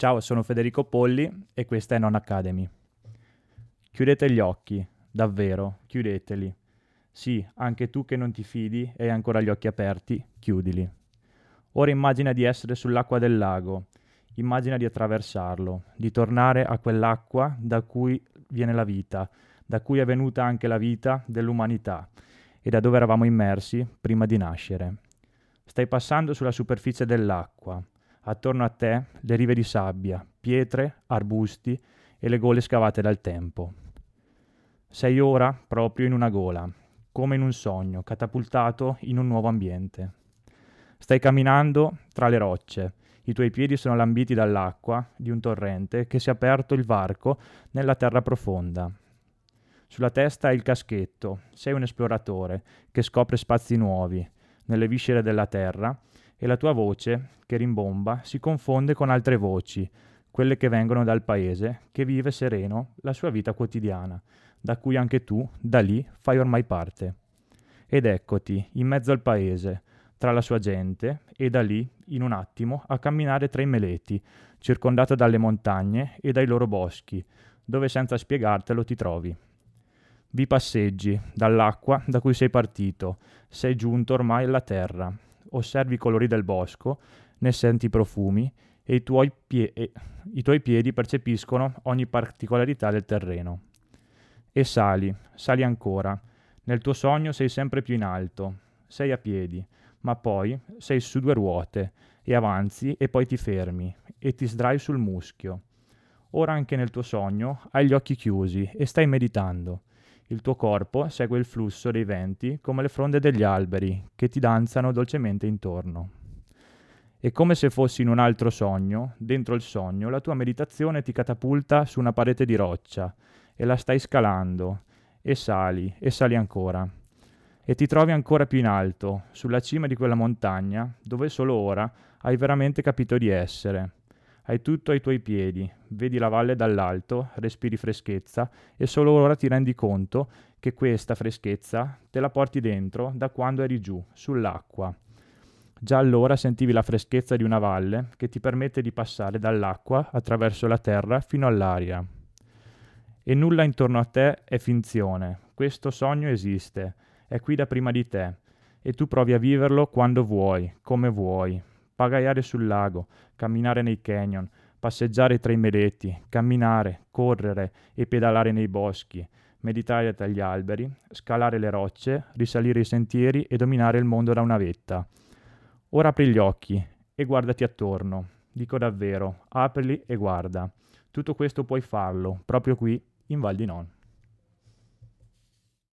Ciao, sono Federico Polli e questa è Non Academy. Chiudete gli occhi, davvero, chiudeteli. Sì, anche tu che non ti fidi e hai ancora gli occhi aperti, chiudili. Ora immagina di essere sull'acqua del lago, immagina di attraversarlo, di tornare a quell'acqua da cui viene la vita, da cui è venuta anche la vita dell'umanità e da dove eravamo immersi prima di nascere. Stai passando sulla superficie dell'acqua, attorno a te le rive di sabbia, pietre, arbusti e le gole scavate dal tempo. Sei ora proprio in una gola, come in un sogno, catapultato in un nuovo ambiente. Stai camminando tra le rocce, i tuoi piedi sono lambiti dall'acqua di un torrente che si è aperto il varco nella terra profonda. Sulla testa hai il caschetto, sei un esploratore che scopre spazi nuovi, nelle viscere della terra, e la tua voce, che rimbomba, si confonde con altre voci, quelle che vengono dal paese, che vive sereno la sua vita quotidiana, da cui anche tu, da lì, fai ormai parte. Ed eccoti, in mezzo al paese, tra la sua gente, e da lì, in un attimo, a camminare tra i meleti, circondato dalle montagne e dai loro boschi, dove senza spiegartelo ti trovi. Vi passeggi, dall'acqua da cui sei partito, sei giunto ormai alla terra, osservi i colori del bosco, ne senti i profumi e i tuoi, pie- e i tuoi piedi percepiscono ogni particolarità del terreno. E sali, sali ancora. Nel tuo sogno sei sempre più in alto, sei a piedi, ma poi sei su due ruote e avanzi e poi ti fermi e ti sdrai sul muschio. Ora anche nel tuo sogno hai gli occhi chiusi e stai meditando. Il tuo corpo segue il flusso dei venti come le fronde degli alberi che ti danzano dolcemente intorno. E come se fossi in un altro sogno, dentro il sogno, la tua meditazione ti catapulta su una parete di roccia e la stai scalando, e sali, e sali ancora. E ti trovi ancora più in alto, sulla cima di quella montagna, dove solo ora hai veramente capito di essere hai tutto ai tuoi piedi, vedi la valle dall'alto, respiri freschezza e solo ora ti rendi conto che questa freschezza te la porti dentro da quando eri giù, sull'acqua. Già allora sentivi la freschezza di una valle che ti permette di passare dall'acqua attraverso la terra fino all'aria. E nulla intorno a te è finzione, questo sogno esiste, è qui da prima di te, e tu provi a viverlo quando vuoi, come vuoi, pagaiare sul lago, camminare nei canyon, passeggiare tra i meleti, camminare, correre e pedalare nei boschi, meditare tra gli alberi, scalare le rocce, risalire i sentieri e dominare il mondo da una vetta. Ora apri gli occhi e guardati attorno. Dico davvero, aprili e guarda. Tutto questo puoi farlo, proprio qui in Val di Non.